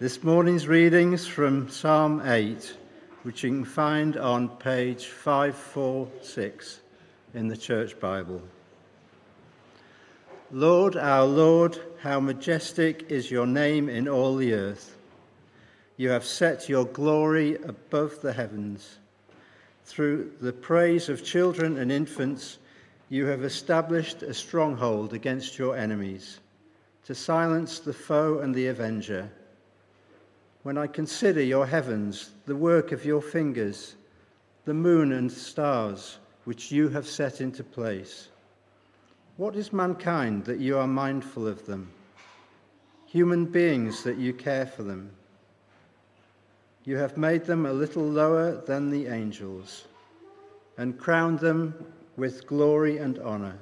This morning's readings from Psalm 8, which you can find on page 546 in the Church Bible. Lord, our Lord, how majestic is your name in all the earth. You have set your glory above the heavens. Through the praise of children and infants, you have established a stronghold against your enemies, to silence the foe and the avenger. When I consider your heavens, the work of your fingers, the moon and stars which you have set into place, what is mankind that you are mindful of them? Human beings that you care for them. You have made them a little lower than the angels and crowned them with glory and honor.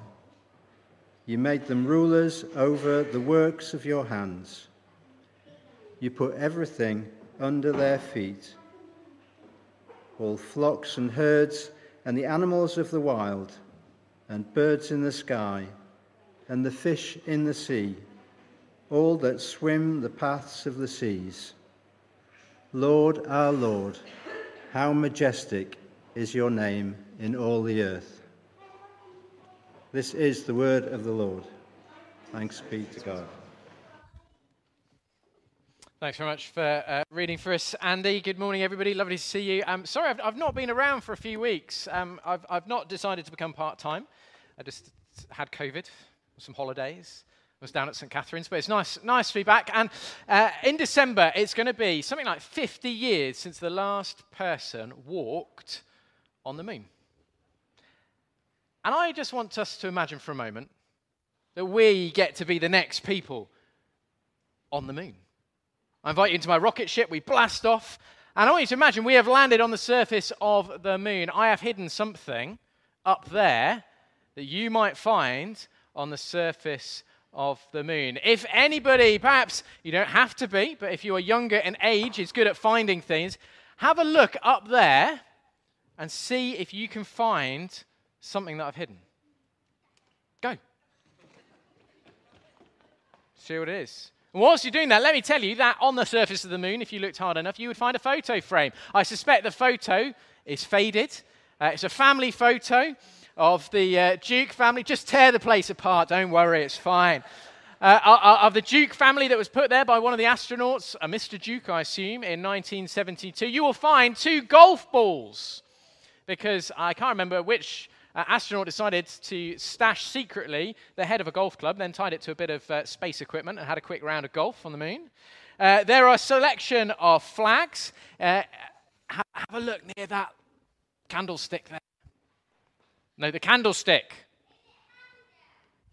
You made them rulers over the works of your hands. You put everything under their feet all flocks and herds, and the animals of the wild, and birds in the sky, and the fish in the sea, all that swim the paths of the seas. Lord, our Lord, how majestic is your name in all the earth. This is the word of the Lord. Thanks be to God. Thanks very much for uh, reading for us, Andy. Good morning, everybody. Lovely to see you. Um, sorry, I've, I've, not been around for a few weeks. Um, I've, I've, not decided to become part time. I just had COVID, some holidays. I was down at St. Catherine's, but it's nice, nice to be back. And uh, in December, it's going to be something like 50 years since the last person walked on the moon. And I just want us to imagine for a moment that we get to be the next people on the moon. I invite you into my rocket ship. We blast off. And I want you to imagine we have landed on the surface of the moon. I have hidden something up there that you might find on the surface of the moon. If anybody, perhaps you don't have to be, but if you are younger in age, is good at finding things, have a look up there and see if you can find something that I've hidden. Go. See what it is. Whilst you're doing that, let me tell you that on the surface of the moon, if you looked hard enough, you would find a photo frame. I suspect the photo is faded. Uh, it's a family photo of the uh, Duke family. Just tear the place apart. Don't worry, it's fine. Uh, uh, uh of the Duke family that was put there by one of the astronauts, a Mr. Duke, I assume, in 1972, you will find two golf balls. Because I can't remember which uh, astronaut decided to stash secretly the head of a golf club, then tied it to a bit of uh, space equipment and had a quick round of golf on the moon. Uh, there are a selection of flags. Uh, have, have a look near that candlestick there. No, the candlestick.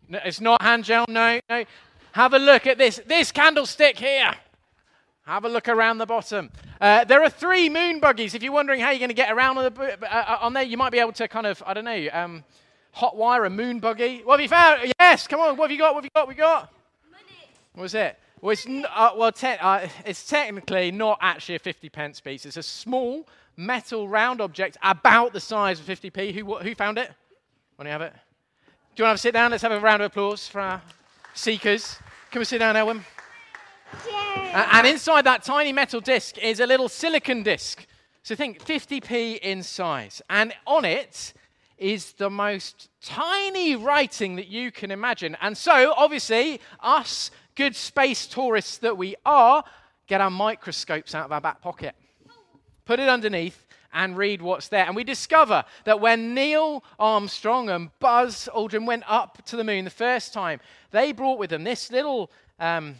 No, it's not hand gel. No, no. Have a look at this. This candlestick here. Have a look around the bottom. Uh, there are three moon buggies. If you're wondering how you're going to get around on, the, uh, uh, on, there, you might be able to kind of, I don't know, um, hot wire a moon buggy. What have you found? Yes, come on. What have you got? What have you got? You got? Money. What was it? Well, it's, n- uh, well te- uh, it's technically not actually a 50 pence piece. It's a small metal round object about the size of 50p. Who, who found it? Want to have it? Do you want to have a sit down? Let's have a round of applause for our seekers. Come and sit down, Elwin. Uh, and inside that tiny metal disc is a little silicon disc. So think 50p in size. And on it is the most tiny writing that you can imagine. And so, obviously, us good space tourists that we are, get our microscopes out of our back pocket, put it underneath, and read what's there. And we discover that when Neil Armstrong and Buzz Aldrin went up to the moon the first time, they brought with them this little um,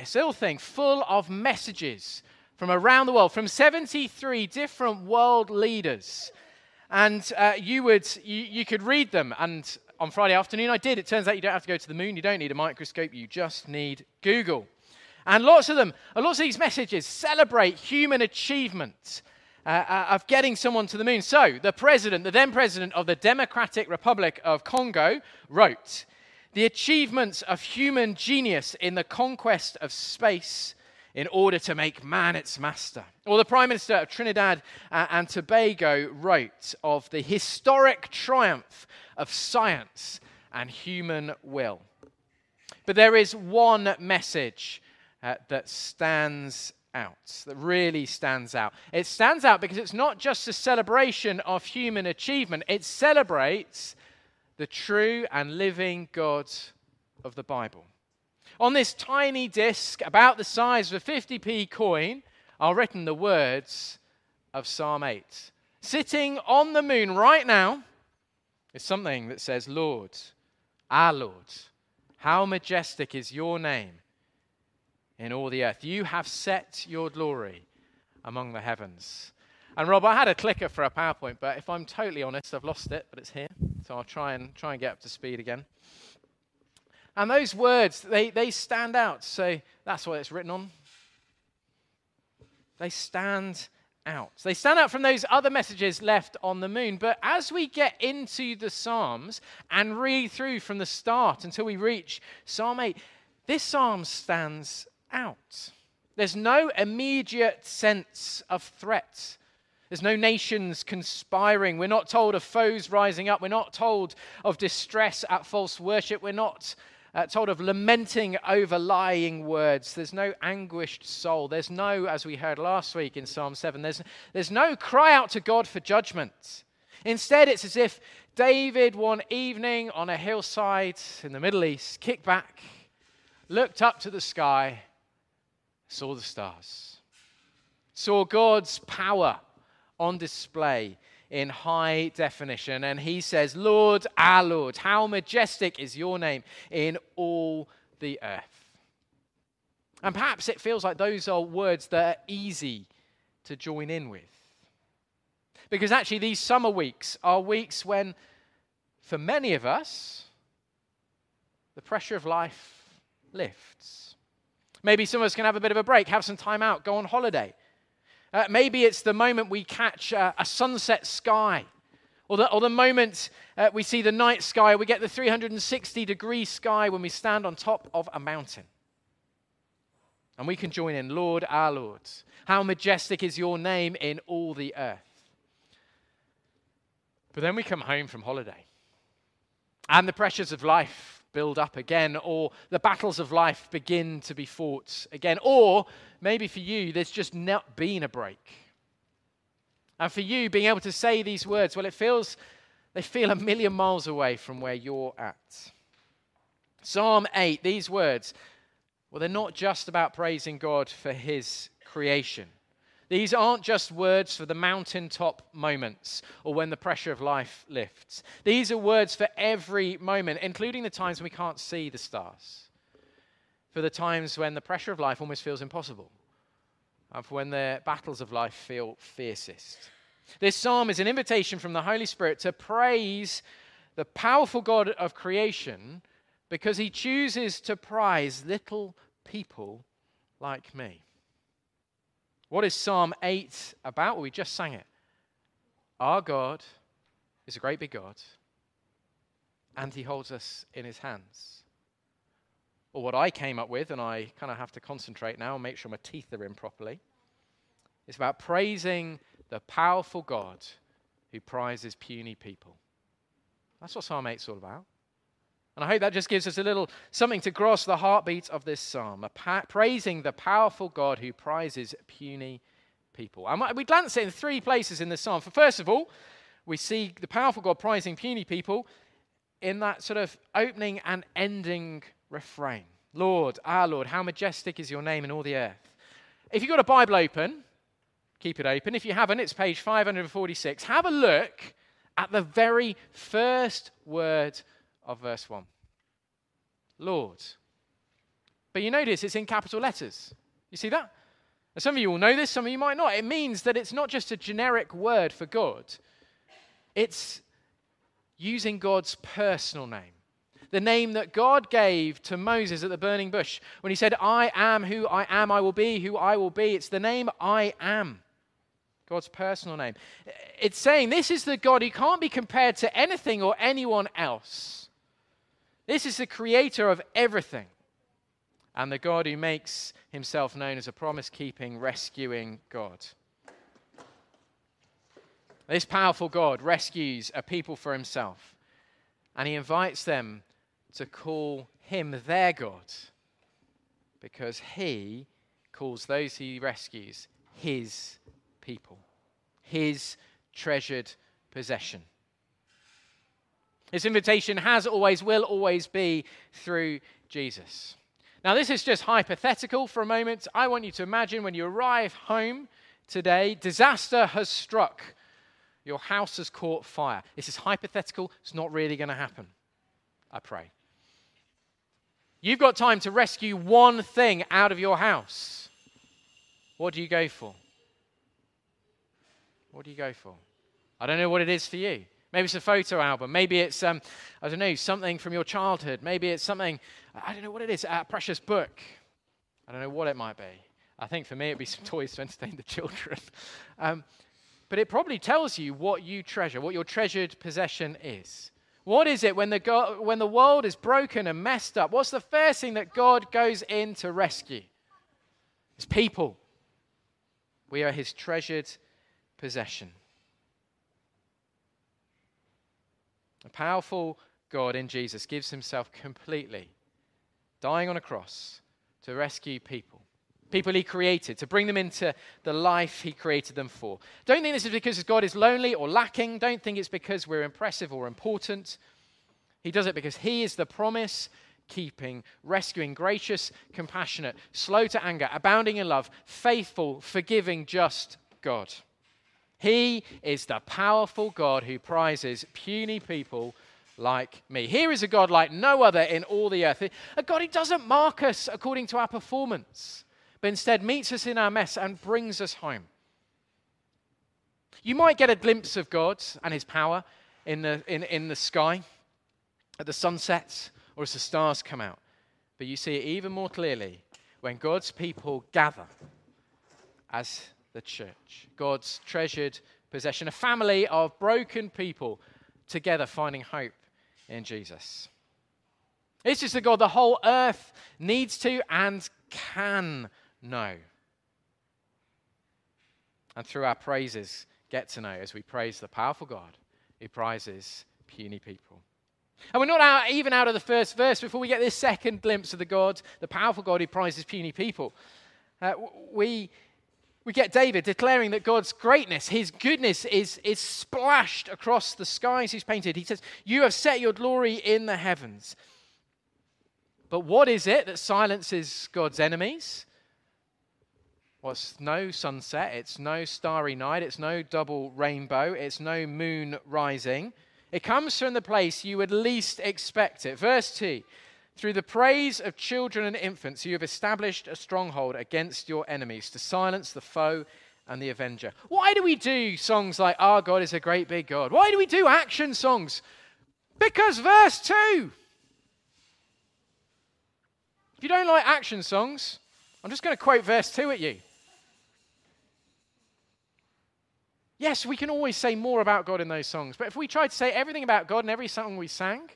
this little thing full of messages from around the world, from 73 different world leaders. And uh, you, would, you, you could read them. And on Friday afternoon, I did. It turns out you don't have to go to the moon, you don't need a microscope, you just need Google. And lots of them, uh, lots of these messages celebrate human achievement. Uh, uh, of getting someone to the moon. So, the president, the then president of the Democratic Republic of Congo, wrote the achievements of human genius in the conquest of space in order to make man its master. Or the Prime Minister of Trinidad uh, and Tobago wrote of the historic triumph of science and human will. But there is one message uh, that stands out, that really stands out. It stands out because it's not just a celebration of human achievement, it celebrates the true and living God of the Bible. On this tiny disc, about the size of a 50p coin, are written the words of Psalm 8. Sitting on the moon right now is something that says, Lord, our Lord, how majestic is your name in all the earth. You have set your glory among the heavens. And Rob, I had a clicker for a PowerPoint, but if I'm totally honest, I've lost it, but it's here. So I'll try and try and get up to speed again. And those words, they, they stand out. So that's what it's written on. They stand out. They stand out from those other messages left on the moon. But as we get into the Psalms and read through from the start until we reach Psalm 8, this psalm stands out. There's no immediate sense of threat. There's no nations conspiring. We're not told of foes rising up. We're not told of distress at false worship. We're not uh, told of lamenting over lying words. There's no anguished soul. There's no, as we heard last week in Psalm 7, there's, there's no cry out to God for judgment. Instead, it's as if David one evening on a hillside in the Middle East kicked back, looked up to the sky, saw the stars, saw God's power on display in high definition. And he says, Lord, our Lord, how majestic is your name in all the earth. And perhaps it feels like those are words that are easy to join in with. Because actually, these summer weeks are weeks when, for many of us, the pressure of life lifts. Maybe some of us can have a bit of a break, have some time out, go on holiday. Uh, maybe it's the moment we catch uh, a sunset sky, or the, or the moment uh, we see the night sky, we get the 360 degree sky when we stand on top of a mountain. And we can join in, Lord, our Lord, how majestic is your name in all the earth. But then we come home from holiday, and the pressures of life build up again, or the battles of life begin to be fought again, or maybe for you, there's just not been a break. And for you, being able to say these words, well, it feels, they feel a million miles away from where you're at. Psalm 8, these words, well, they're not just about praising God for his creation. These aren't just words for the mountaintop moments or when the pressure of life lifts. These are words for every moment, including the times when we can't see the stars, for the times when the pressure of life almost feels impossible, and for when the battles of life feel fiercest. This psalm is an invitation from the Holy Spirit to praise the powerful God of creation because he chooses to prize little people like me. What is Psalm 8 about? Well, we just sang it. Our God is a great big God, and he holds us in his hands. Or what I came up with, and I kind of have to concentrate now and make sure my teeth are in properly, It's about praising the powerful God who prizes puny people. That's what Psalm 8 is all about. And I hope that just gives us a little something to grasp the heartbeat of this psalm, pa- praising the powerful God who prizes puny people. And we glance at it in three places in the psalm. For first of all, we see the powerful God prizing puny people in that sort of opening and ending refrain. Lord, our Lord, how majestic is your name in all the earth. If you've got a Bible open, keep it open. If you haven't, it's page 546. Have a look at the very first word of verse 1. Lord. But you notice it's in capital letters. You see that? And some of you will know this, some of you might not. It means that it's not just a generic word for God, it's using God's personal name. The name that God gave to Moses at the burning bush when he said, I am who I am, I will be who I will be. It's the name I am. God's personal name. It's saying this is the God who can't be compared to anything or anyone else. This is the creator of everything and the God who makes himself known as a promise keeping, rescuing God. This powerful God rescues a people for himself and he invites them to call him their God because he calls those he rescues his people, his treasured possession. This invitation has always, will always be through Jesus. Now, this is just hypothetical for a moment. I want you to imagine when you arrive home today, disaster has struck. Your house has caught fire. This is hypothetical. It's not really going to happen. I pray. You've got time to rescue one thing out of your house. What do you go for? What do you go for? I don't know what it is for you. Maybe it's a photo album. Maybe it's, um, I don't know, something from your childhood. Maybe it's something, I don't know what it is, a precious book. I don't know what it might be. I think for me it'd be some toys to entertain the children. Um, but it probably tells you what you treasure, what your treasured possession is. What is it when the, go- when the world is broken and messed up? What's the first thing that God goes in to rescue? It's people. We are his treasured possession. A powerful God in Jesus gives himself completely, dying on a cross to rescue people. People he created, to bring them into the life he created them for. Don't think this is because God is lonely or lacking. Don't think it's because we're impressive or important. He does it because he is the promise keeping, rescuing, gracious, compassionate, slow to anger, abounding in love, faithful, forgiving, just God. He is the powerful God who prizes puny people like me. Here is a God like no other in all the earth. A God who doesn't mark us according to our performance, but instead meets us in our mess and brings us home. You might get a glimpse of God and his power in the, in, in the sky at the sunsets or as the stars come out. But you see it even more clearly when God's people gather as the church, God's treasured possession, a family of broken people together finding hope in Jesus. This is the God the whole earth needs to and can know. And through our praises, get to know as we praise the powerful God who prizes puny people. And we're not out, even out of the first verse before we get this second glimpse of the God, the powerful God who prizes puny people. Uh, we we get David declaring that God's greatness, his goodness, is, is splashed across the skies he's painted. He says, You have set your glory in the heavens. But what is it that silences God's enemies? Well, it's no sunset, it's no starry night, it's no double rainbow, it's no moon rising. It comes from the place you would least expect it. Verse 2 through the praise of children and infants, you have established a stronghold against your enemies to silence the foe and the avenger. Why do we do songs like Our God is a Great Big God? Why do we do action songs? Because verse 2. If you don't like action songs, I'm just going to quote verse 2 at you. Yes, we can always say more about God in those songs, but if we tried to say everything about God in every song we sang,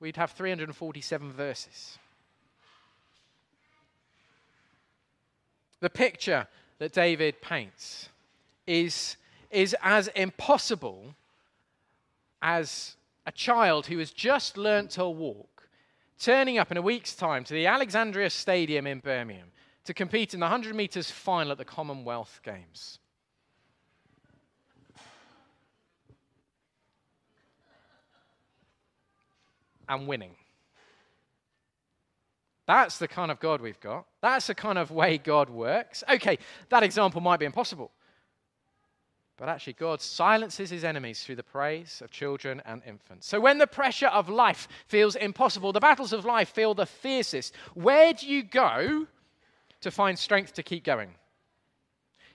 we'd have 347 verses. The picture that David paints is, is as impossible as a child who has just learnt to walk turning up in a week's time to the Alexander Stadium in Birmingham to compete in the 100 metres final at the Commonwealth Games. And winning. That's the kind of God we've got. That's the kind of way God works. Okay, that example might be impossible. But actually, God silences his enemies through the praise of children and infants. So when the pressure of life feels impossible, the battles of life feel the fiercest, where do you go to find strength to keep going?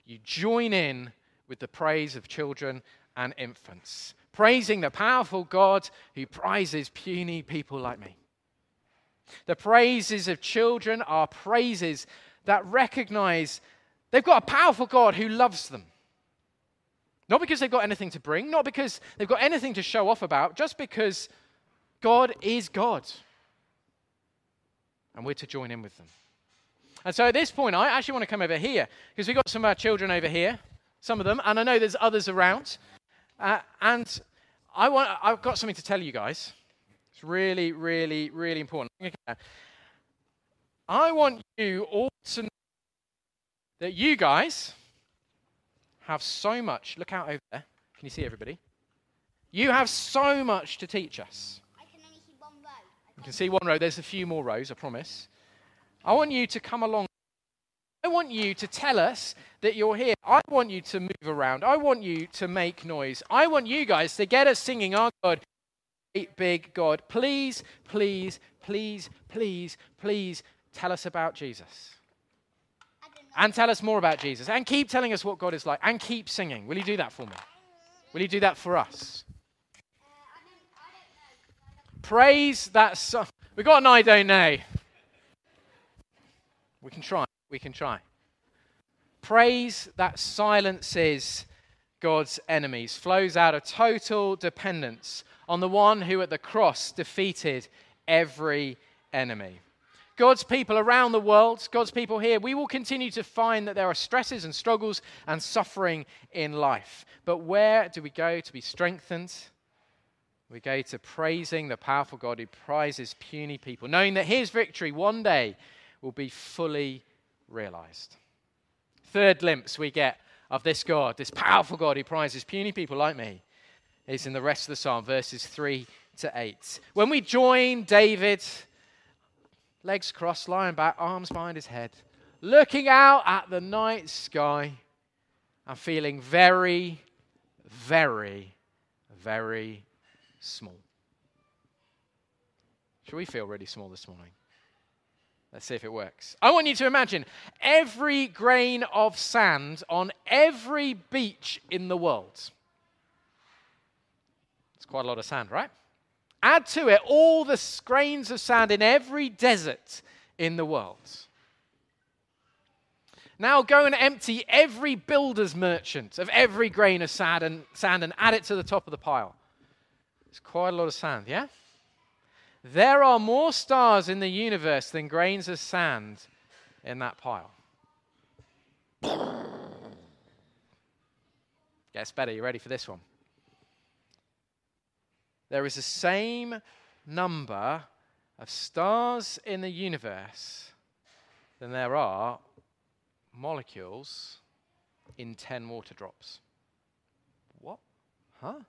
You join in with the praise of children and infants praising the powerful God who prizes puny people like me. The praises of children are praises that recognize they've got a powerful God who loves them. Not because they've got anything to bring, not because they've got anything to show off about, just because God is God. And we're to join in with them. And so at this point, I actually want to come over here because we've got some of our children over here, some of them, and I know there's others around. Uh, and I want, I've got something to tell you guys. It's really, really, really important. I want you all to know that you guys have so much. Look out over there. Can you see everybody? You have so much to teach us. I can only see one row. You can see one row. There's a few more rows, I promise. I want you to come along. I want you to tell us that you're here. I want you to move around. I want you to make noise. I want you guys to get us singing our God, great big God. Please, please, please, please, please tell us about Jesus. And tell us more about Jesus. And keep telling us what God is like. And keep singing. Will you do that for me? Will you do that for us? Praise that song. We got an I don't know. We can try. We can try. Praise that silences God's enemies, flows out of total dependence on the one who at the cross defeated every enemy. God's people around the world, God's people here, we will continue to find that there are stresses and struggles and suffering in life. But where do we go to be strengthened? We go to praising the powerful God who prizes puny people, knowing that his victory one day will be fully realized. Third glimpse we get of this God, this powerful God who prizes puny people like me, is in the rest of the psalm, verses 3 to 8. When we join David, legs crossed, lying back, arms behind his head, looking out at the night sky and feeling very, very, very small. Should we feel really small this morning? Let's see if it works. I want you to imagine every grain of sand on every beach in the world. It's quite a lot of sand, right? Add to it all the grains of sand in every desert in the world. Now go and empty every builder's merchant of every grain of sand and, sand and add it to the top of the pile. It's quite a lot of sand, yeah? There are more stars in the universe than grains of sand in that pile. Gets better. You ready for this one? There is the same number of stars in the universe than there are molecules in 10 water drops. What? Huh?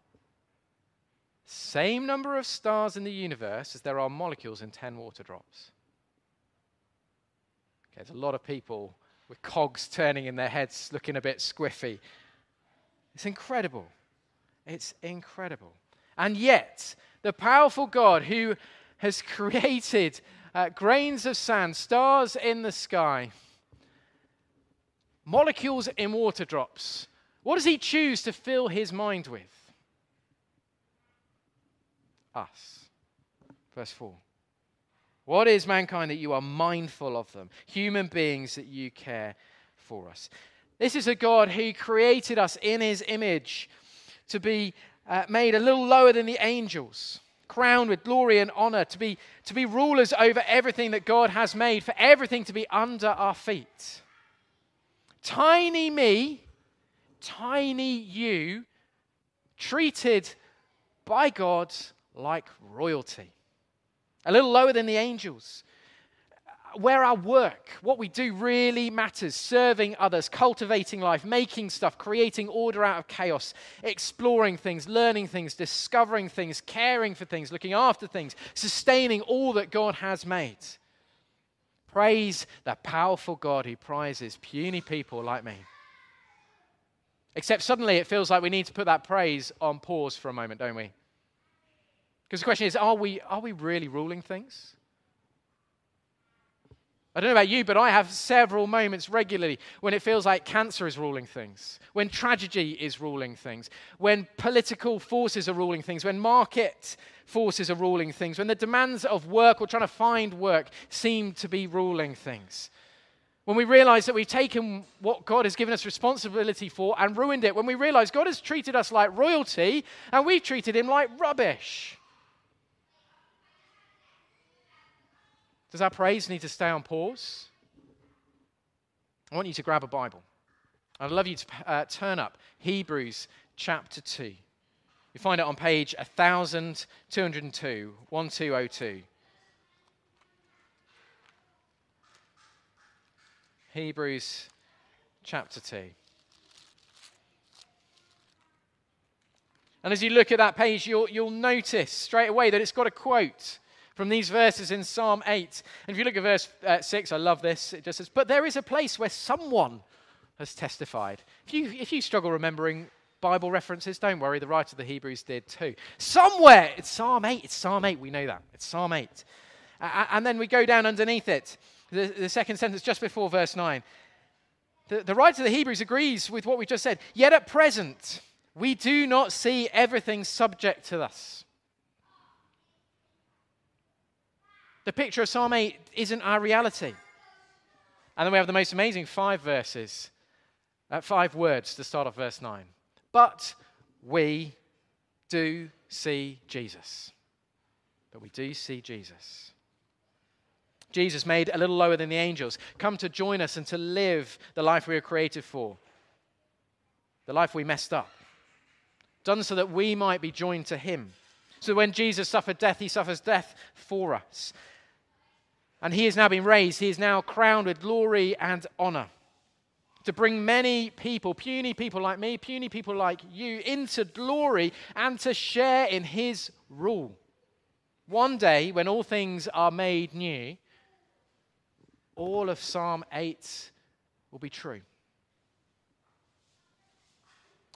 Same number of stars in the universe as there are molecules in 10 water drops. Okay, there's a lot of people with cogs turning in their heads, looking a bit squiffy. It's incredible. It's incredible. And yet, the powerful God who has created uh, grains of sand, stars in the sky, molecules in water drops, what does he choose to fill his mind with? Us. Verse 4. What is mankind that you are mindful of them? Human beings that you care for us. This is a God who created us in his image to be uh, made a little lower than the angels, crowned with glory and honor, to be, to be rulers over everything that God has made, for everything to be under our feet. Tiny me, tiny you, treated by God like royalty, a little lower than the angels. Where our work, what we do really matters serving others, cultivating life, making stuff, creating order out of chaos, exploring things, learning things, discovering things, caring for things, looking after things, sustaining all that God has made. Praise the powerful God who prizes puny people like me. Except suddenly it feels like we need to put that praise on pause for a moment, don't we? Because the question is are we, are we really ruling things? I don't know about you, but I have several moments regularly when it feels like cancer is ruling things, when tragedy is ruling things, when political forces are ruling things, when market forces are ruling things, when the demands of work or trying to find work seem to be ruling things. When we realize that we've taken what God has given us responsibility for and ruined it, when we realize God has treated us like royalty and we've treated him like rubbish. Does our praise need to stay on pause? I want you to grab a Bible. I'd love you to uh, turn up Hebrews chapter 2. You find it on page 1202, 1202. Hebrews chapter 2. And as you look at that page, you'll, you'll notice straight away that it's got a quote from these verses in Psalm 8. And if you look at verse uh, 6, I love this. It just says, But there is a place where someone has testified. If you, if you struggle remembering Bible references, don't worry, the writer of the Hebrews did too. Somewhere, it's Psalm 8. It's Psalm 8, we know that. It's Psalm 8. Uh, and then we go down underneath it, the, the second sentence just before verse 9. The, the writer of the Hebrews agrees with what we just said. Yet at present, we do not see everything subject to us. The picture of Psalm 8 isn't our reality. And then we have the most amazing five verses, uh, five words to start off verse 9. But we do see Jesus. But we do see Jesus. Jesus, made a little lower than the angels, come to join us and to live the life we were created for, the life we messed up done so that we might be joined to him. So when Jesus suffered death, he suffers death for us. And he has now been raised. He is now crowned with glory and honor to bring many people, puny people like me, puny people like you, into glory and to share in his rule. One day, when all things are made new, all of Psalm 8 will be true.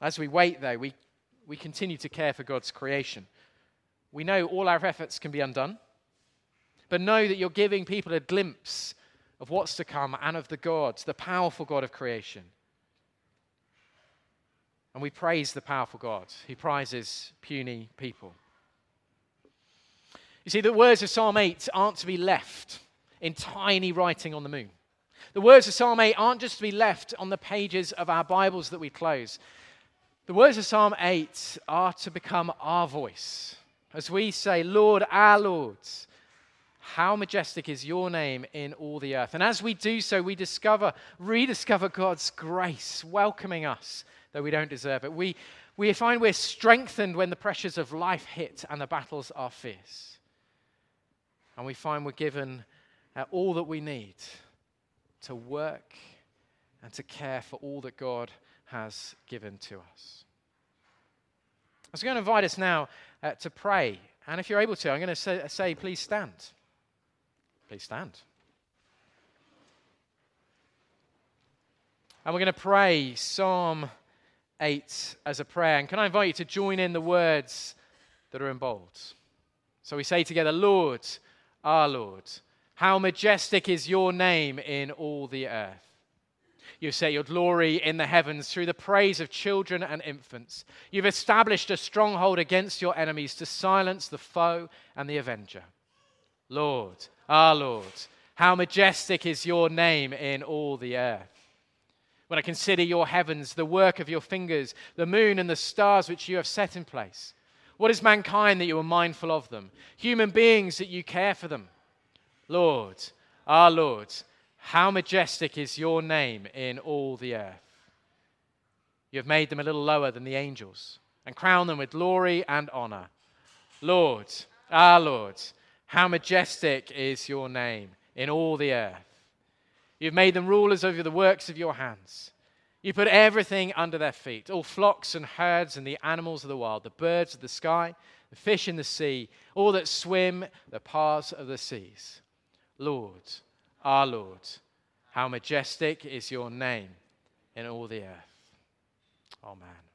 As we wait, though, we we continue to care for God's creation. We know all our efforts can be undone, but know that you're giving people a glimpse of what's to come and of the God, the powerful God of creation. And we praise the powerful God who prizes puny people. You see, the words of Psalm 8 aren't to be left in tiny writing on the moon. The words of Psalm 8 aren't just to be left on the pages of our Bibles that we close. The words of Psalm 8 are to become our voice as we say, Lord, our Lord, how majestic is your name in all the earth. And as we do so, we discover, rediscover God's grace, welcoming us, though we don't deserve it. We, we find we're strengthened when the pressures of life hit and the battles are fierce. And we find we're given uh, all that we need to work and to care for all that God has given to us. I was going to invite us now uh, to pray. And if you're able to, I'm going to say, say, please stand. Please stand. And we're going to pray Psalm 8 as a prayer. And can I invite you to join in the words that are in bold? So we say together, Lord, our Lord, how majestic is your name in all the earth. You've set your glory in the heavens through the praise of children and infants. You've established a stronghold against your enemies to silence the foe and the avenger. Lord, our Lord, how majestic is your name in all the earth. When I consider your heavens, the work of your fingers, the moon and the stars which you have set in place, what is mankind that you are mindful of them? Human beings that you care for them. Lord, our Lord, how majestic is your name in all the earth. You have made them a little lower than the angels and crowned them with glory and honor. Lord, our Lord, how majestic is your name in all the earth. You've made them rulers over the works of your hands. You put everything under their feet all flocks and herds and the animals of the wild, the birds of the sky, the fish in the sea, all that swim the paths of the seas. Lord, our Lord. How majestic is your name in all the earth. Amen.